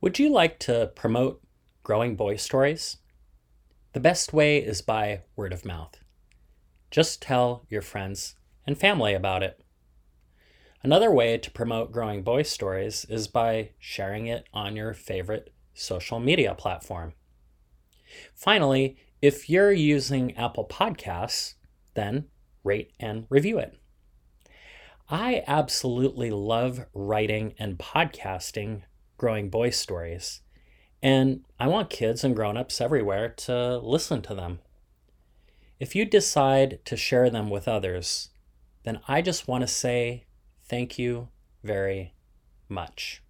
Would you like to promote growing boy stories? The best way is by word of mouth. Just tell your friends and family about it. Another way to promote growing boy stories is by sharing it on your favorite social media platform. Finally, if you're using Apple Podcasts, then rate and review it. I absolutely love writing and podcasting growing boy stories, and I want kids and grown-ups everywhere to listen to them. If you decide to share them with others, then I just want to say thank you very much.